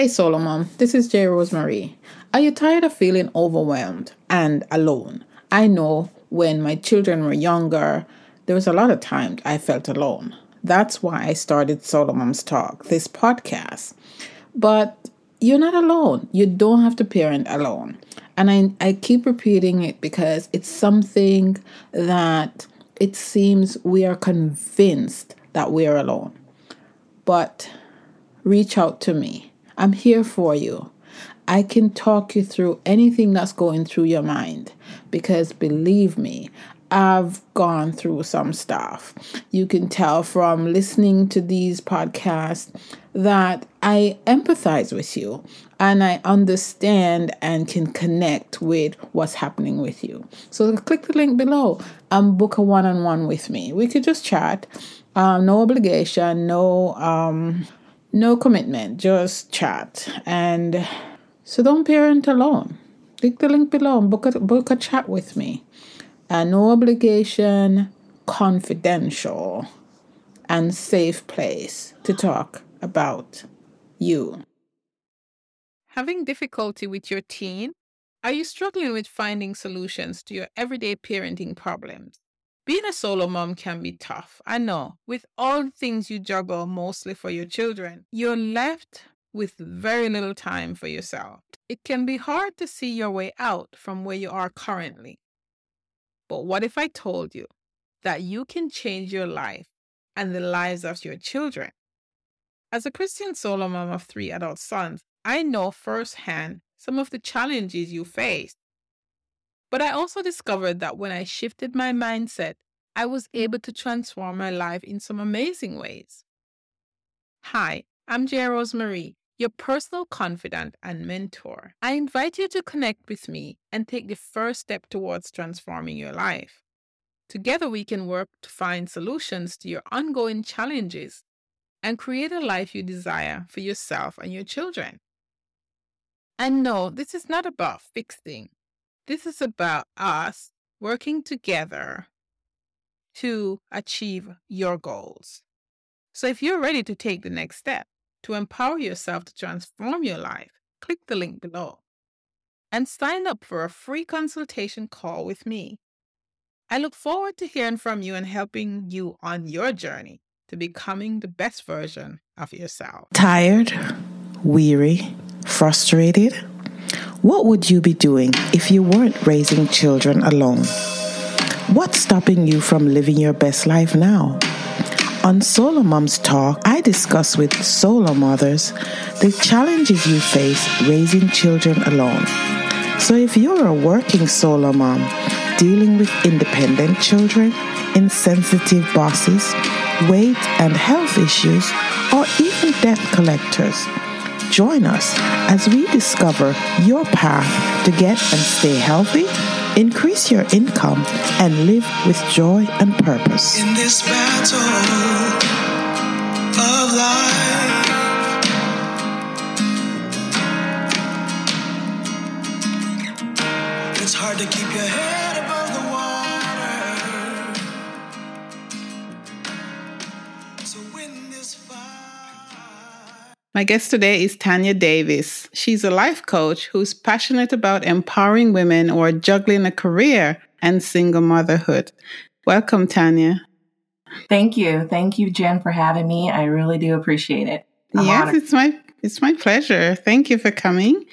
Hey Solo Mom, this is J Rosemary. Are you tired of feeling overwhelmed and alone? I know when my children were younger, there was a lot of times I felt alone. That's why I started Solo Moms Talk, this podcast. But you're not alone. You don't have to parent alone. And I, I keep repeating it because it's something that it seems we are convinced that we're alone. But reach out to me. I'm here for you. I can talk you through anything that's going through your mind because believe me, I've gone through some stuff. You can tell from listening to these podcasts that I empathize with you and I understand and can connect with what's happening with you. So click the link below and book a one on one with me. We could just chat. Um, no obligation, no um, no commitment, just chat. And so don't parent alone. Click the link below and book a, book a chat with me. And no obligation, confidential, and safe place to talk about you. Having difficulty with your teen? Are you struggling with finding solutions to your everyday parenting problems? Being a solo mom can be tough. I know. With all things you juggle mostly for your children, you're left with very little time for yourself. It can be hard to see your way out from where you are currently. But what if I told you that you can change your life and the lives of your children? As a Christian solo mom of three adult sons, I know firsthand some of the challenges you face. But I also discovered that when I shifted my mindset, I was able to transform my life in some amazing ways. Hi, I'm J. Rosemary, your personal confidant and mentor. I invite you to connect with me and take the first step towards transforming your life. Together, we can work to find solutions to your ongoing challenges and create a life you desire for yourself and your children. And no, this is not about fixing. This is about us working together to achieve your goals. So if you're ready to take the next step to empower yourself to transform your life, click the link below and sign up for a free consultation call with me. I look forward to hearing from you and helping you on your journey to becoming the best version of yourself. Tired, weary, frustrated? What would you be doing if you weren't raising children alone? What's stopping you from living your best life now? On Solo Moms Talk, I discuss with solo mothers the challenges you face raising children alone. So if you're a working solo mom dealing with independent children, insensitive bosses, weight and health issues, or even debt collectors. Join us as we discover your path to get and stay healthy, increase your income, and live with joy and purpose. In this battle of life, it's hard to keep your head My guest today is Tanya Davis. She's a life coach who's passionate about empowering women who are juggling a career and single motherhood. Welcome, Tanya. Thank you. Thank you, Jen, for having me. I really do appreciate it. I'm yes, honored. it's my it's my pleasure. Thank you for coming.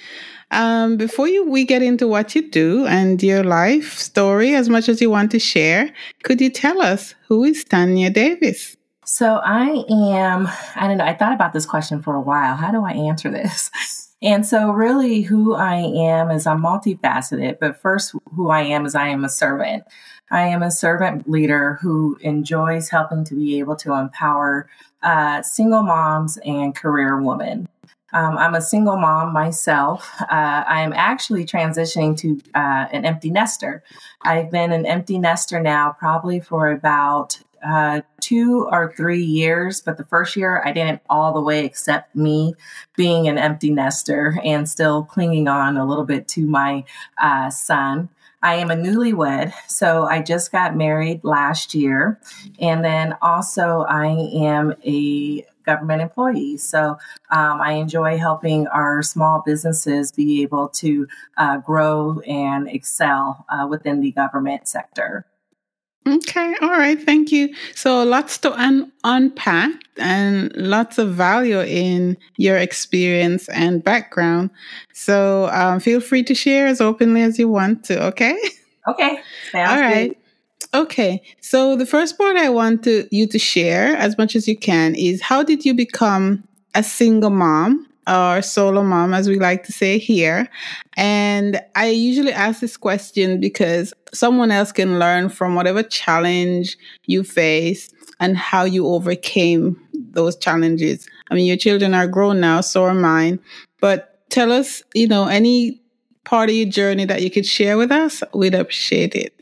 Um, before you we get into what you do and your life story, as much as you want to share, could you tell us who is Tanya Davis? So I am, I don't know, I thought about this question for a while. How do I answer this? And so really who I am is I'm multifaceted, but first who I am is I am a servant. I am a servant leader who enjoys helping to be able to empower uh, single moms and career women. Um, I'm a single mom myself. Uh, I am actually transitioning to uh, an empty nester. I've been an empty nester now probably for about uh, two or three years, but the first year I didn't all the way accept me being an empty nester and still clinging on a little bit to my uh, son. I am a newlywed, so I just got married last year. And then also, I am a government employee. So um, I enjoy helping our small businesses be able to uh, grow and excel uh, within the government sector. Okay, all right, thank you. So lots to un- unpack and lots of value in your experience and background. So um, feel free to share as openly as you want to. Okay. Okay. Sounds all right. good. Okay, so the first part I want to, you to share as much as you can is how did you become a single mom or solo mom, as we like to say here? And I usually ask this question because someone else can learn from whatever challenge you face and how you overcame those challenges. I mean, your children are grown now, so are mine. But tell us, you know, any part of your journey that you could share with us, we'd appreciate it.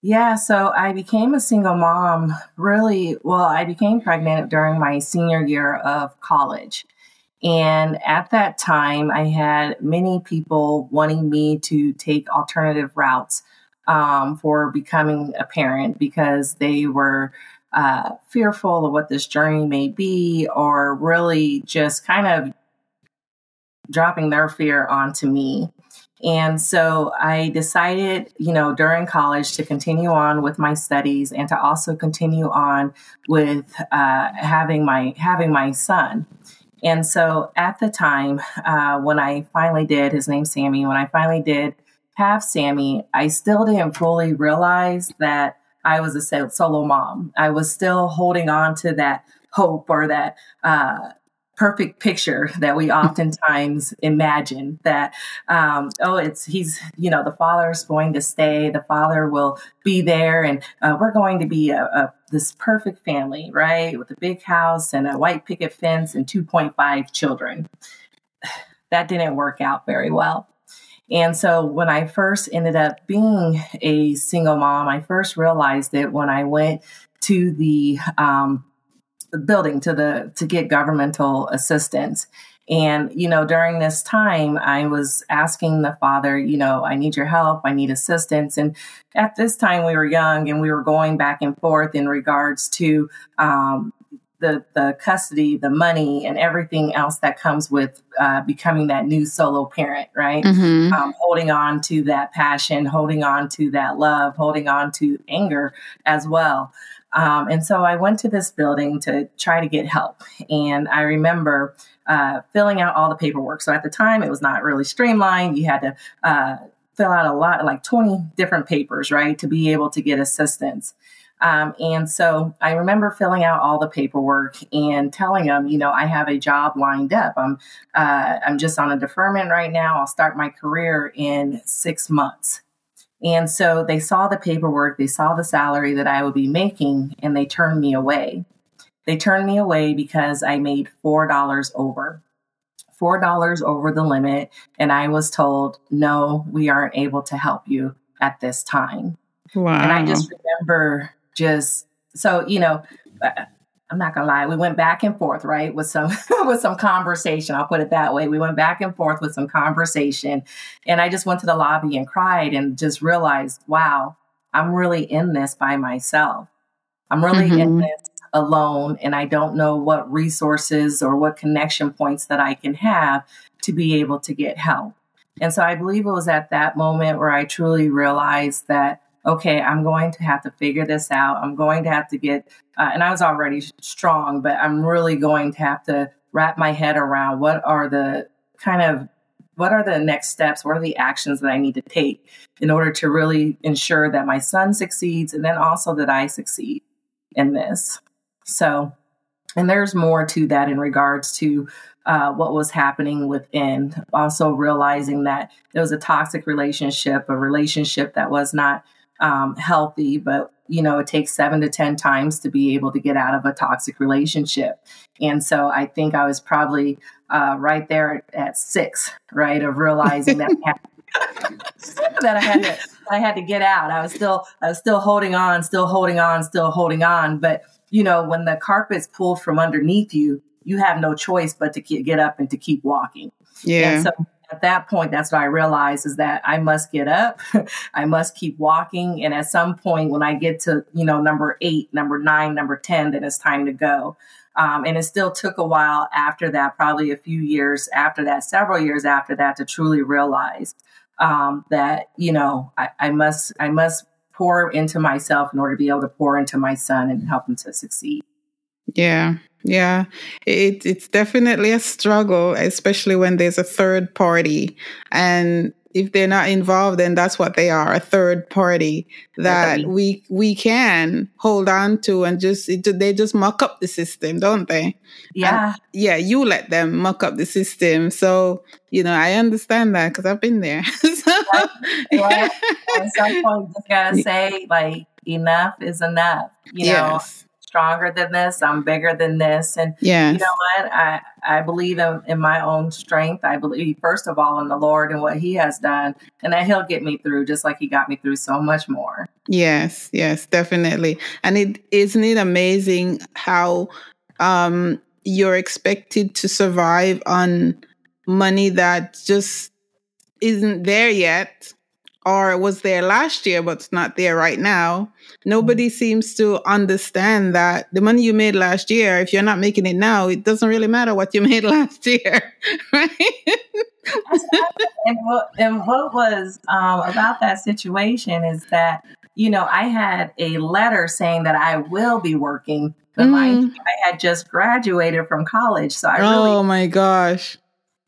Yeah, so I became a single mom really, well, I became pregnant during my senior year of college. And at that time, I had many people wanting me to take alternative routes um, for becoming a parent because they were uh, fearful of what this journey may be, or really just kind of dropping their fear onto me. And so I decided, you know, during college to continue on with my studies and to also continue on with uh, having my having my son. And so at the time uh, when I finally did, his name's Sammy. When I finally did have Sammy, I still didn't fully realize that I was a solo mom. I was still holding on to that hope or that uh, perfect picture that we oftentimes imagine that um, oh it's he's you know the father's going to stay the father will be there and uh, we're going to be a, a, this perfect family right with a big house and a white picket fence and 2.5 children. That didn't work out very well. And so when I first ended up being a single mom, I first realized it when I went to the um, building to the to get governmental assistance and you know during this time i was asking the father you know i need your help i need assistance and at this time we were young and we were going back and forth in regards to um, the the custody, the money, and everything else that comes with uh, becoming that new solo parent, right? Mm-hmm. Um, holding on to that passion, holding on to that love, holding on to anger as well. Um, and so I went to this building to try to get help. And I remember uh, filling out all the paperwork. So at the time, it was not really streamlined. You had to uh, fill out a lot, like 20 different papers, right, to be able to get assistance. Um, and so I remember filling out all the paperwork and telling them, you know, I have a job lined up. I'm uh, I'm just on a deferment right now. I'll start my career in six months. And so they saw the paperwork, they saw the salary that I would be making, and they turned me away. They turned me away because I made $4 over. $4 over the limit. And I was told, no, we aren't able to help you at this time. Wow. And I just remember just, so, you know, I'm not gonna lie, we went back and forth, right, with some with some conversation. I'll put it that way. We went back and forth with some conversation, and I just went to the lobby and cried and just realized, wow, I'm really in this by myself. I'm really mm-hmm. in this alone, and I don't know what resources or what connection points that I can have to be able to get help. And so I believe it was at that moment where I truly realized that okay, I'm going to have to figure this out. I'm going to have to get, uh, and I was already strong, but I'm really going to have to wrap my head around what are the kind of what are the next steps? What are the actions that I need to take in order to really ensure that my son succeeds and then also that I succeed in this? So, and there's more to that in regards to uh, what was happening within. Also, realizing that it was a toxic relationship, a relationship that was not um, healthy, but you know, it takes seven to 10 times to be able to get out of a toxic relationship. And so I think I was probably uh, right there at six, right, of realizing that. That I had to, I had to get out. I was still, I was still holding on, still holding on, still holding on. But you know, when the carpet's pulled from underneath you, you have no choice but to get up and to keep walking. Yeah. And so at that point, that's what I realized is that I must get up. I must keep walking. And at some point, when I get to, you know, number eight, number nine, number 10, then it's time to go. Um, and it still took a while after that, probably a few years after that, several years after that, to truly realize um, that you know I, I must I must pour into myself in order to be able to pour into my son and help him to succeed. Yeah. Yeah, it, it's definitely a struggle, especially when there's a third party. And if they're not involved, then that's what they are a third party that we we can hold on to and just it, they just muck up the system, don't they? Yeah. And yeah, you let them muck up the system. So, you know, I understand that because I've been there. so, Right. At some point, you just gotta say, like, enough is enough. You know, yes. Stronger than this. I'm bigger than this. And Yes. you know what? I I believe in, in my own strength. I believe first of all in the Lord and what He has done, and that He'll get me through, just like He got me through so much more. Yes, yes, definitely. And it isn't it amazing how um you're expected to survive on money that just isn't there yet or was there last year but it's not there right now. Nobody seems to understand that the money you made last year, if you're not making it now, it doesn't really matter what you made last year. Right? and what and what was um, about that situation is that you know I had a letter saying that I will be working, but you, I had just graduated from college, so I really oh my gosh.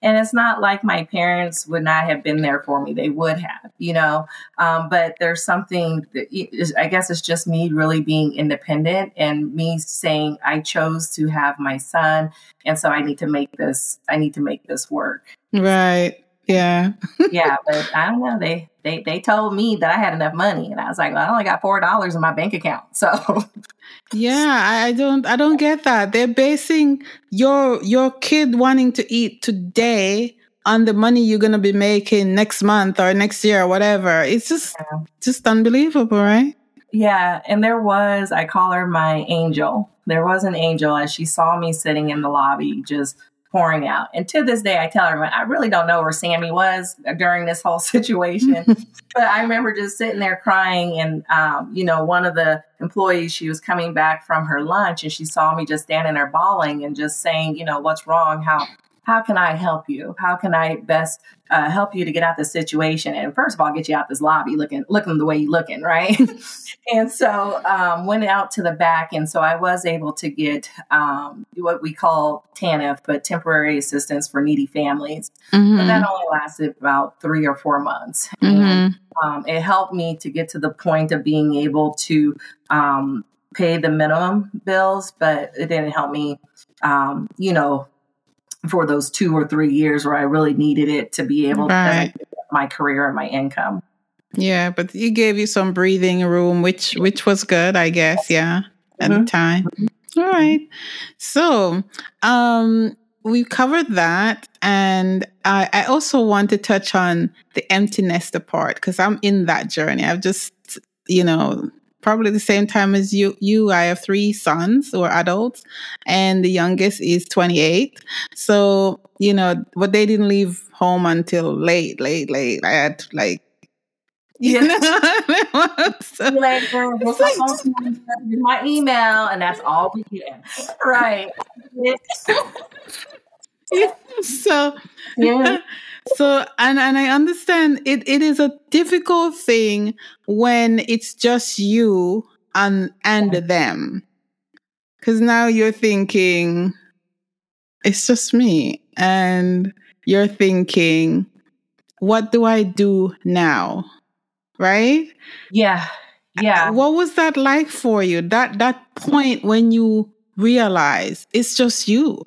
And it's not like my parents would not have been there for me; they would have, you know. Um, but there's something that is- I guess it's just me really being independent and me saying I chose to have my son, and so I need to make this. I need to make this work Right. Yeah. yeah, but I don't know. They they they told me that I had enough money, and I was like, well, I only got four dollars in my bank account. So Yeah, I, I don't I don't get that. They're basing your your kid wanting to eat today on the money you're gonna be making next month or next year or whatever. It's just just unbelievable, right? yeah, and there was I call her my angel. There was an angel as she saw me sitting in the lobby, just pouring out. And to this day, I tell everyone, I really don't know where Sammy was during this whole situation. but I remember just sitting there crying. And, um, you know, one of the employees, she was coming back from her lunch and she saw me just standing there bawling and just saying, you know, what's wrong? How, how can I help you? How can I best uh, help you to get out this situation? And first of all, get you out this lobby looking, looking the way you're looking, right? and so um, went out to the back, and so I was able to get um, what we call TANF, but temporary assistance for needy families. Mm-hmm. And that only lasted about three or four months. Mm-hmm. And um, it helped me to get to the point of being able to um, pay the minimum bills, but it didn't help me, um, you know, for those two or three years where I really needed it to be able Right. to my career and my income. Yeah, but it gave you some breathing room, which which was good, I guess. Yeah, at the Mhm. time. All right. So, um, we covered that, and I, I also want to touch on the empty nester part because I'm in that journey. I've just, you know, probably the same time as you. You, I have three sons who are adults, and the youngest is 28. So, you know, but they didn't leave home until late, late, late. I had like you know? So- we'll like- here's my email, and that's all we get. Right. so Yeah. so and and I understand it it is a difficult thing when it's just you and and them. Cuz now you're thinking it's just me and you're thinking what do I do now? Right? Yeah. Yeah. What was that like for you? That that point when you realize it's just you.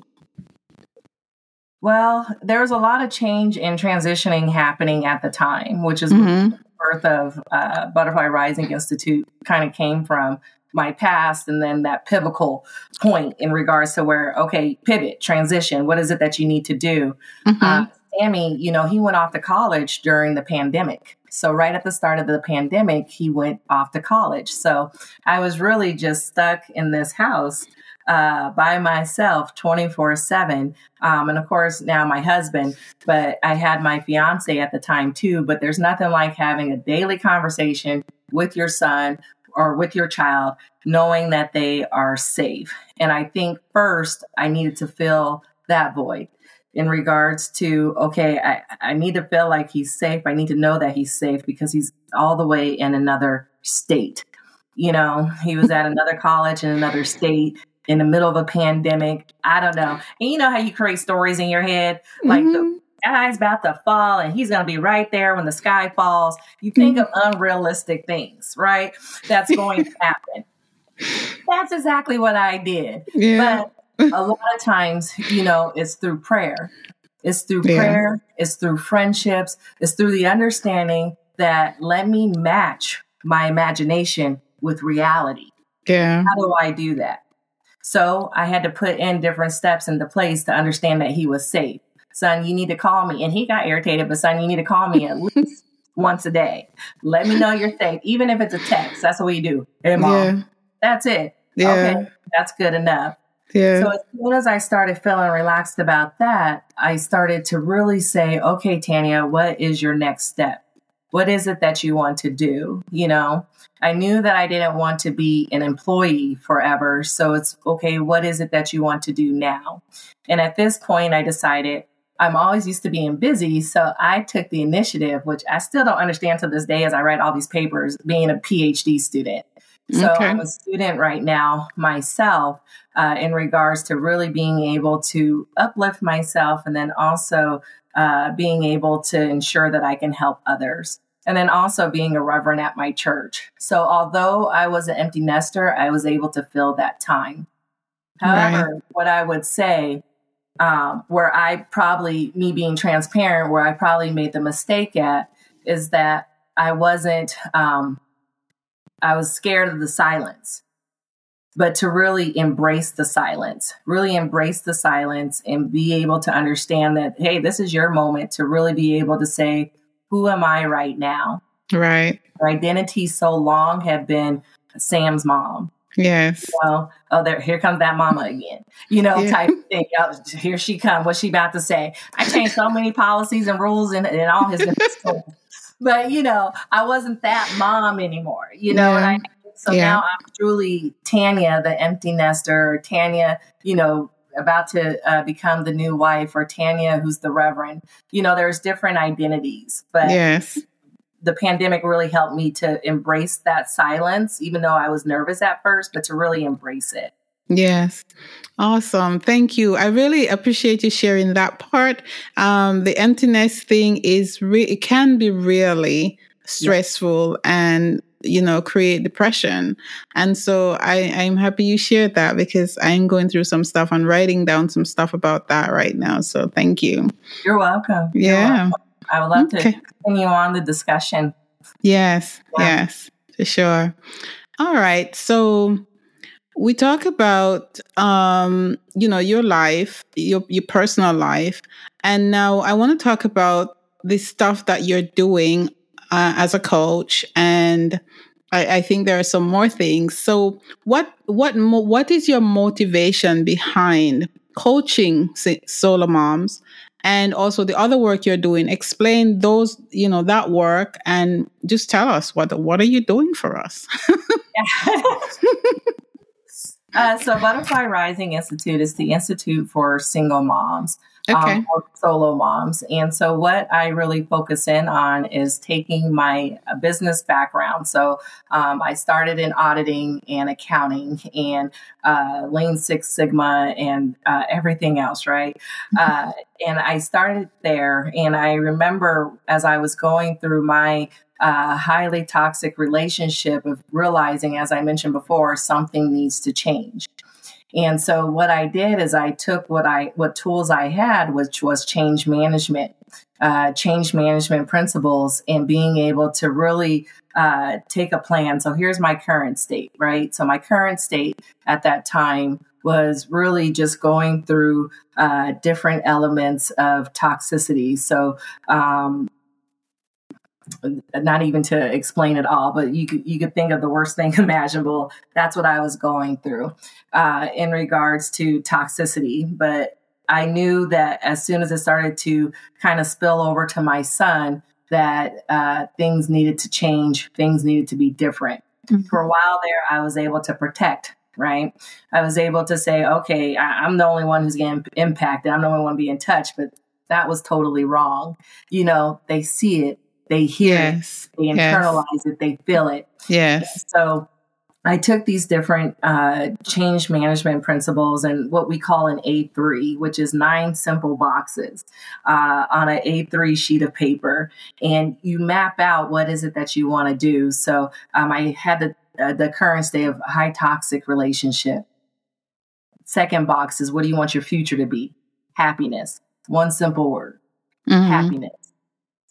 Well, there was a lot of change and transitioning happening at the time, which is Mhm. the birth of uh, Butterfly Rising Institute kind of came from my past and then that pivotal point in regards to where, okay, pivot, transition. What is it that you need to do? Mhm. Uh, Sammy, you know, he went off to college during the pandemic. So, right at the start of the pandemic, he went off to college. So, I was really just stuck in this house uh, by myself 24 7. Um, and of course, now my husband, but I had my fiance at the time too. But there's nothing like having a daily conversation with your son or with your child, knowing that they are safe. And I think first I needed to fill that void in regards to okay I, I need to feel like he's safe i need to know that he's safe because he's all the way in another state you know he was at another college in another state in the middle of a pandemic i don't know and you know how you create stories in your head like Mhm. the sky's about to fall and he's going to be right there when the sky falls you think of unrealistic things right that's going to happen that's exactly what i did yeah. but a lot of times, you know, it's through prayer. It's through Yeah. prayer, it's through friendships, it's through the understanding that let me match my imagination with reality. yeah. How do I do that? So I had to put in different steps into place to understand that he was safe. Son, you need to call me. And he got irritated, but son, you need to call me at least once a day. Let me know you're safe, even if it's a text. That's what you do. Hey, mom. Yeah. That's it. Yeah. Okay, that's good enough. Yeah. So as soon as I started feeling relaxed about that, I started to really say, okay, Tanya, what is your next step? What is it that you want to do? You know, I knew that I didn't want to be an employee forever. So it's okay, what is it that you want to do now? And at this point, I decided I'm always used to being busy. So I took the initiative, which I still don't understand to this day as I write all these papers, being a PhD student. So Okay. I'm a student right now myself uh, in regards to really being able to uplift myself and then also uh, being able to ensure that I can help others. And then also being a reverend at my church. So although I was an empty nester, I was able to fill that time. However, what I would say, um, where I probably, me being transparent, where I probably made the mistake at, is that I wasn't, um, I was scared of the silence but to really embrace the silence, really embrace the silence and be able to understand that, hey, this is your moment to really be able to say, who am I right now? right. Her identity so long have been Sam's mom. Yes. Well, oh, there, here comes that mama again. You know, Yeah. type thing. Oh, here she comes. What's she about to say? I changed so many policies and rules and, in all his. But you know, I wasn't that mom anymore. You know, and I so Yeah. now I'm truly Tanya, the empty nester, Tanya, you know, about to uh, become the new wife, or Tanya, who's the reverend. You know, there's different identities, but Yes. the pandemic really helped me to embrace that silence, even though I was nervous at first, but to really embrace it. Yes. Awesome. Thank you. I really appreciate you sharing that part. Um, the emptiness thing is re- it can be really stressful and you know create depression and so i i'm happy you shared that because i'm going through some stuff and writing down some stuff about that right now so thank you You're welcome. You're yeah welcome. I would love Okay. to continue on the discussion. Yes, Yeah. yes, for sure. All right. So we talk about um, you know, your life, your your personal life. And now I want to talk about the stuff that you're doing uh, as a coach and I, I think there are some more things. So, what what what is your motivation behind coaching solo moms, and also the other work you're doing? Explain those, you know, that work, and just tell us what what are you doing for us? uh, so, Butterfly Rising Institute is the institute for single moms. Okay. um, or solo moms. And so, what I really focus in on is taking my uh, business background. So, um, I started in auditing and accounting and uh, Lean Six Sigma and uh, everything else, right? Uh, and I started there. And I remember as I was going through my uh, highly toxic relationship of realizing, as I mentioned before, something needs to change. And so what I did is I took what I what tools I had, which was change management, uh, change management principles, and being able to really uh, take a plan. So here's my current state, right? So my current state at that time was really just going through uh, different elements of toxicity. So um, not even to explain it all, but you could you could think of the worst thing imaginable. That's what I was going through uh, in regards to toxicity. But I knew that as soon as it started to kind of spill over to my son, that uh, things needed to change, things needed to be different. For a while there, I was able to protect, right? I was able to say, okay, I, am the only one who's getting impacted. I'm the only one being touched, but that was totally wrong. You know, they see it, they hear Yes. it, they internalize it, they feel it. Yes. So I took these different uh, change management principles and what we call an A3, which is nine simple boxes uh, on an A3 sheet of paper, and you map out what is it that you want to do. So um, I had the uh, the current state of high toxic relationship. Second box is what do you want your future to be? Happiness. One simple word. Mhm. Happiness.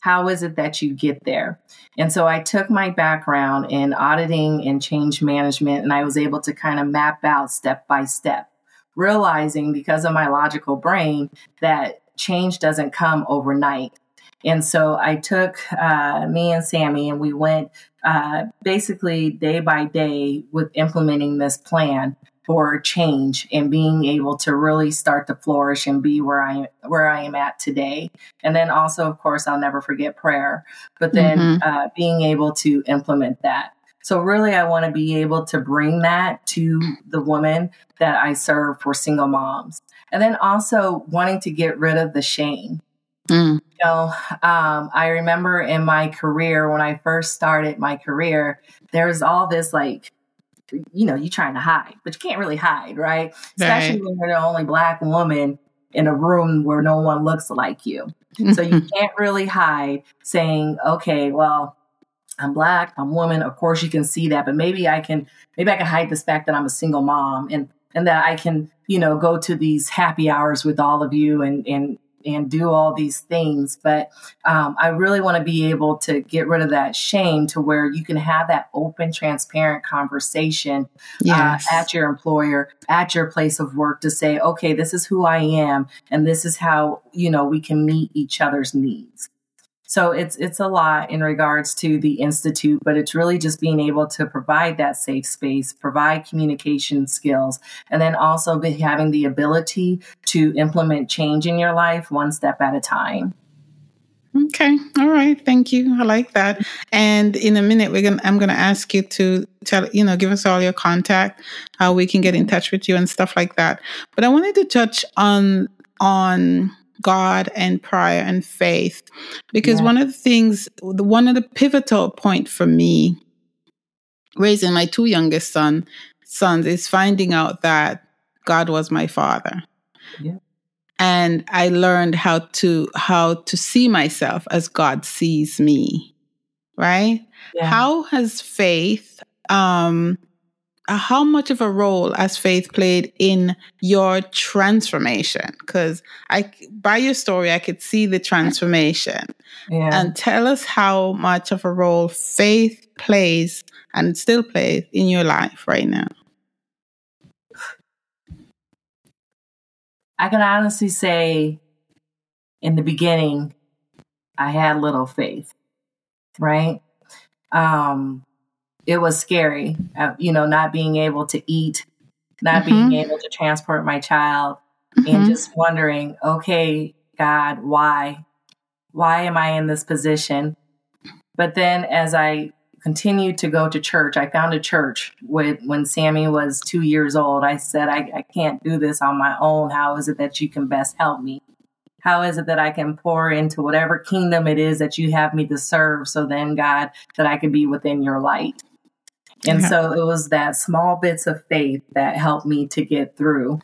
How is it that you get there? And so I took my background in auditing and change management, and I was able to kind of map out step by step, realizing because of my logical brain that change doesn't come overnight. And so I took uh, me and Sammy, and we went uh, basically day by day with implementing this plan for change and being able to really start to flourish and be where I where I am at today. And then also, of course, I'll never forget prayer. But then Mhm. uh, being able to implement that. So really, I want to be able to bring that to the women that I serve for single moms, and then also wanting to get rid of the shame Mm. you know, um, I remember in my career when I first started my career, there was all this like, you know, you're trying to hide, but you can't really hide, right? Especially Right. when you're the only black woman in a room where no one looks like you. So you can't really hide saying, okay, well, I'm black, I'm woman. Of course you can see that, but maybe I can maybe I can hide this fact that I'm a single mom and and that I can, you know, go to these happy hours with all of you and and and do all these things. But um, I really want to be able to get rid of that shame to where you can have that open, transparent conversation Yes. uh, at your employer, at your place of work to say, okay, this is who I am, and this is how you know we can meet each other's needs. So it's it's a lot in regards to the institute, but it's really just being able to provide that safe space, provide communication skills, and then also be having the ability to implement change in your life one step at a time. Okay. All right. Thank you. I like that. And in a minute, we're gonna I'm gonna ask you to tell you know give us all your contact, how we can get in touch with you and stuff like that. But I wanted to touch on on God and prayer and faith because Yeah. one of the things, the one of the pivotal point for me raising my two youngest son sons is finding out that God was my father Yeah. and I learned how to how to see myself as God sees me. Right? Yeah. How has faith um how much of a role has faith played in your transformation because i by your story i could see the transformation yeah. and tell us how much of a role faith plays and still plays in your life right now I can honestly say in the beginning, I had little faith, right? Um, it was scary, uh, you know, not being able to eat, not being Mhm. able to transport my child, Mhm. and just wondering, okay, God, why? Why am I in this position? But then as I continued to go to church, I found a church with, when Sammy was two years old. I said, I, I can't do this on my own. How is it that you can best help me? How is it that I can pour into whatever kingdom it is that you have me to serve? So then, God, that I can be within your light. And Yeah. so it was that small bits of faith that helped me to get through.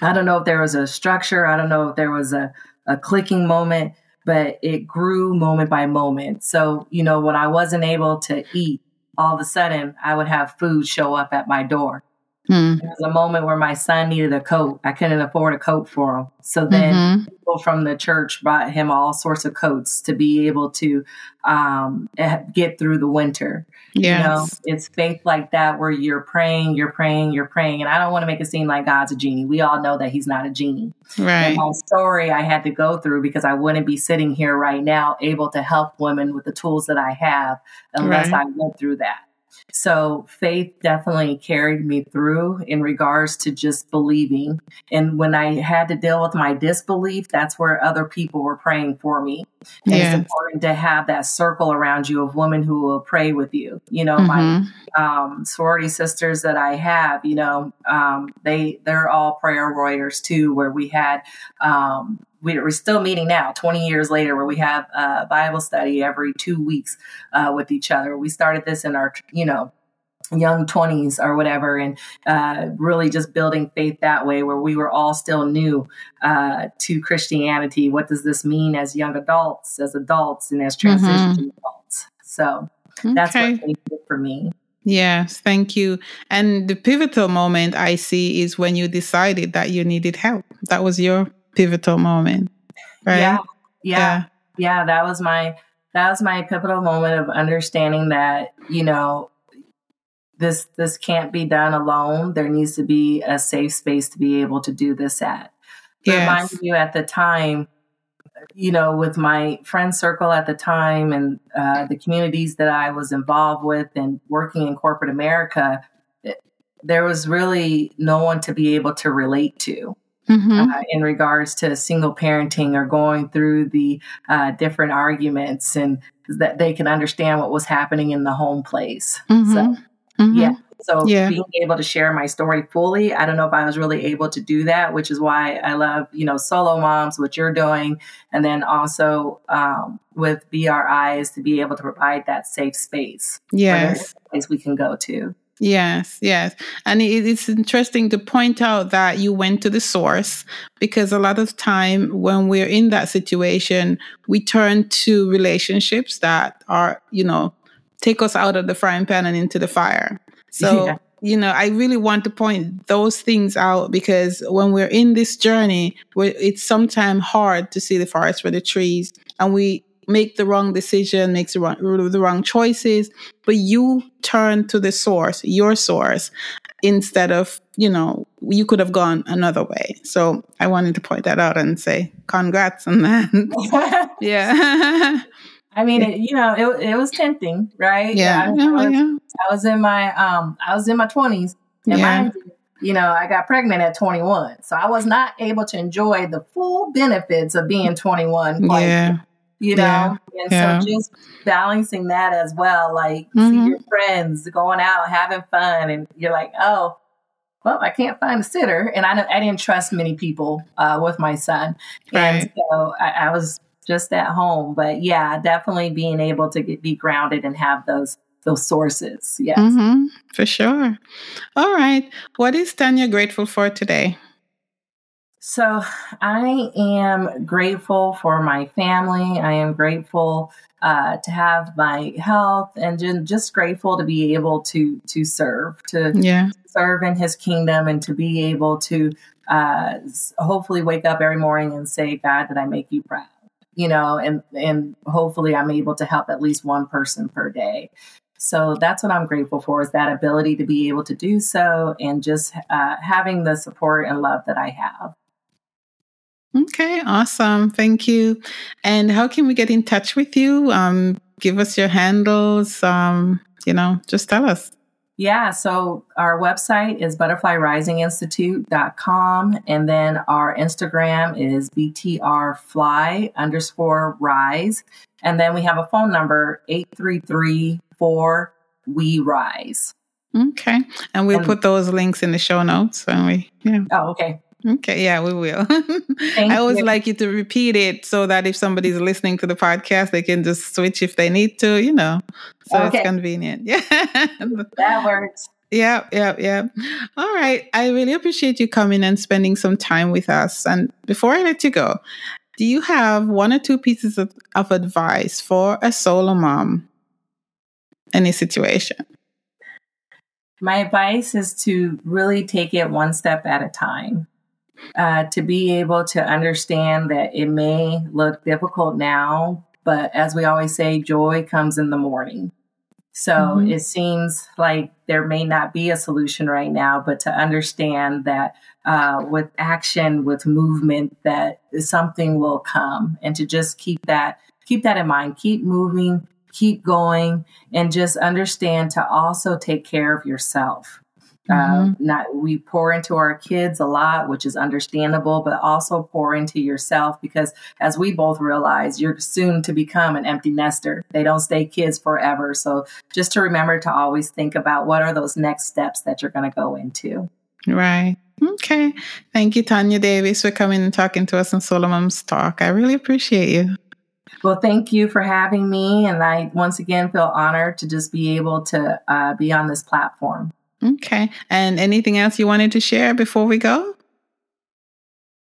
I don't know if there was a structure, I don't know if there was a, a clicking moment, but it grew moment by moment. So, you know, when I wasn't able to eat, all of a sudden I would have food show up at my door. Mm. There was a moment where my son needed a coat. I couldn't afford a coat for him. So then Mhm. people from the church bought him all sorts of coats to be able to um, eh, get through the winter. yes You know, it's faith like that where you're praying, you're praying, you're praying. And I don't want to make it seem like God's a genie. We all know that he's not a genie. right And my story I had to go through because I wouldn't be sitting here right now able to help women with the tools that I have unless Right. I went through that. So faith definitely carried me through in regards to just believing. And when I had to deal with my disbelief, that's where other people were praying for me. And Yes. it's important to have that circle around you of women who will pray with you. You know, my Mhm. um, sorority sisters that I have, you know, um, they they're all prayer warriors too. Where we had, um, we're still meeting now, twenty years later, where we have a Bible study every two weeks uh, with each other. We started this in our, you know, young 20s or whatever and uh, really just building faith that way where we were all still new uh, to christianity what does this mean as young adults as adults and as transition adults so that's Okay. what faith did for me Yes, thank you. And the pivotal moment I see is when you decided that you needed help. That was your pivotal moment, right? Yeah, yeah, yeah. That was my that was my pivotal moment of understanding that you know this this can't be done alone. There needs to be a safe space to be able to do this at. Yes. Remind you at the time, you know, with my friend circle at the time and uh, the communities that I was involved with and working in corporate America. There was really no one to be able to relate to Mhm. uh, in regards to single parenting or going through the uh, different arguments and that they can understand what was happening in the home place. Mhm. So, Mhm. yeah. So Yeah. being able to share my story fully, I don't know if I was really able to do that, which is why I love, you know, solo moms, what you're doing, and then also um, with BRI is to be able to provide that safe space. Yes. place we can go to. Yes, yes. And it, it's interesting to point out that you went to the source because a lot of time when we're in that situation, we turn to relationships that are, you know, take us out of the frying pan and into the fire. So, Yeah. you know, I really want to point those things out because when we're in this journey, where it's sometimes hard to see the forest for the trees and we make the wrong decision, makes the wrong, the wrong choices, but you turn to the source, your source, instead of, you know, you could have gone another way. So I wanted to point that out and say, congrats on that. yeah. I mean, it, you know, it, it was tempting, right? yeah. I, I was, yeah. I was in my um, I was in my twenties, and Yeah. you, you know, I got pregnant at 21, so I was not able to enjoy the full benefits of being 21. Like, Yeah. You know, Yeah. and Yeah. so just balancing that as well, like see Mhm. your friends going out having fun, and you're like, oh. Well, I can't find a sitter, and I, I didn't trust many people uh, with my son, and so I, I was just at home. But yeah, definitely being able to get, be grounded and have those those sources. Yes. hmm for sure. All right. What is Tanya grateful for today? So I am grateful for my family. I am grateful uh, to have my health, and just grateful to be able to to serve, to Yeah. serve in His kingdom, and to be able to uh, hopefully wake up every morning and say, "God, did I make you proud?" You know, and and hopefully I'm able to help at least one person per day. So that's what I'm grateful for is that ability to be able to do so, and just uh, having the support and love that I have. Okay, awesome. Thank you. And how can we get in touch with you? Um, give us your handles. Um, you know, just tell us. Yeah, so our website is butterflyrisinginstitute.com and then our Instagram is btrfly underscore rise. And then we have a phone number 833-4 we rise. Okay. And we'll And- put those links in the show notes. And we, yeah. Oh, okay. Okay. Yeah, we will. I always you. like you to repeat it so that if somebody's listening to the podcast, they can just switch if they need to, you know, so Okay. it's convenient. Yeah. That works. Yeah, yeah, yeah. All right. I really appreciate you coming and spending some time with us. And before I let you go, do you have one or two pieces of, of advice for a solo mom in a situation? My advice is to really take it one step at a time. Uh, to be able to understand that it may look difficult now, but as we always say, joy comes in the morning. So Mhm. it seems like there may not be a solution right now, but to understand that uh, with action, with movement, that something will come, and to just keep that keep that in mind. Keep moving, keep going and just understand to also take care of yourself. Mm-hmm. Uh, not we pour into our kids a lot, which is understandable, but also pour into yourself because, as we both realize, you're soon to become an empty nester. They don't stay kids forever. So, just to remember to always think about what are those next steps that you're going to go into. Right. Okay. Thank you, Tanya Davis, for coming and talking to us on Solo Moms Talk. I really appreciate you. Well, thank you for having me. And I once again feel honored to just be able to uh, be on this platform. Okay. And anything else you wanted to share before we go?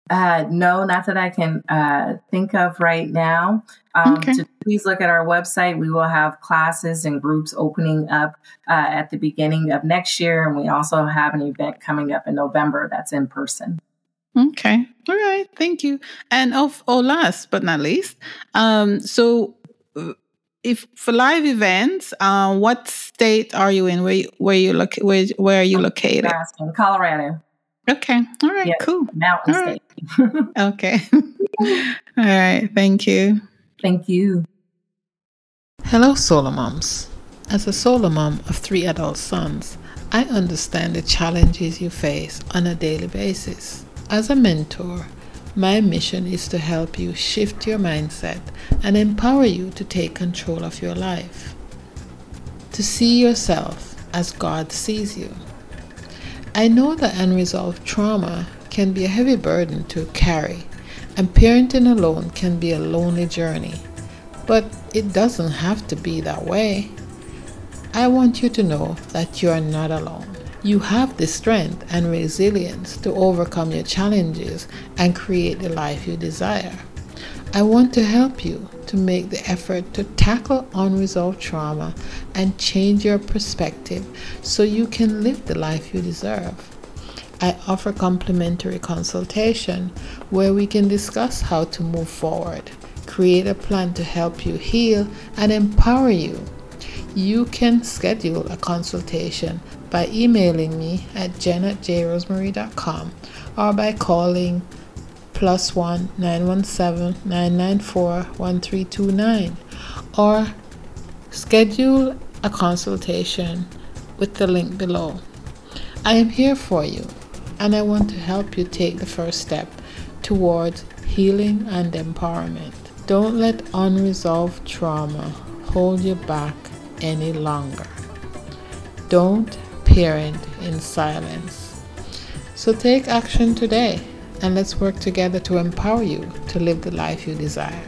Uh, no, not that I can uh, think of right now. Um, Okay. to please look at our website. We will have classes and groups opening up uh, at the beginning of next year. And we also have an event coming up in November that's in person. Okay. All right. Thank you. And oh, oh last but not least, um, so uh, if for live events, uh, what state are you in? Where you- where you look where where are you located? Aspen, Colorado, Okay. All right. Yes. Cool. Mountain All right. State. Okay. All right. Thank you. Thank you. Hello, Solo Moms. As a solo mom of three adult sons, I understand the challenges you face on a daily basis. As a mentor, my mission is to help you shift your mindset and empower you to take control of your life. To see yourself as God sees you. I know that unresolved trauma can be a heavy burden to carry, and parenting alone can be a lonely journey. But it doesn't have to be that way. I want you to know that you are not alone. You have the strength and resilience to overcome your challenges and create the life you desire. I want to help you to make the effort to tackle unresolved trauma and change your perspective so you can live the life you deserve. I offer complimentary consultation where we can discuss how to move forward, create a plan to help you heal and empower you. You can schedule a consultation by emailing me at jen at jrosemary.com or by calling plus one nine one seven nine nine four one three two nine or schedule a consultation with the link below. I am here for you and I want to help you take the first step towards healing and empowerment. Don't let unresolved trauma hold you back any longer. Don't parent in silence. So take action today and let's work together to empower you to live the life you desire.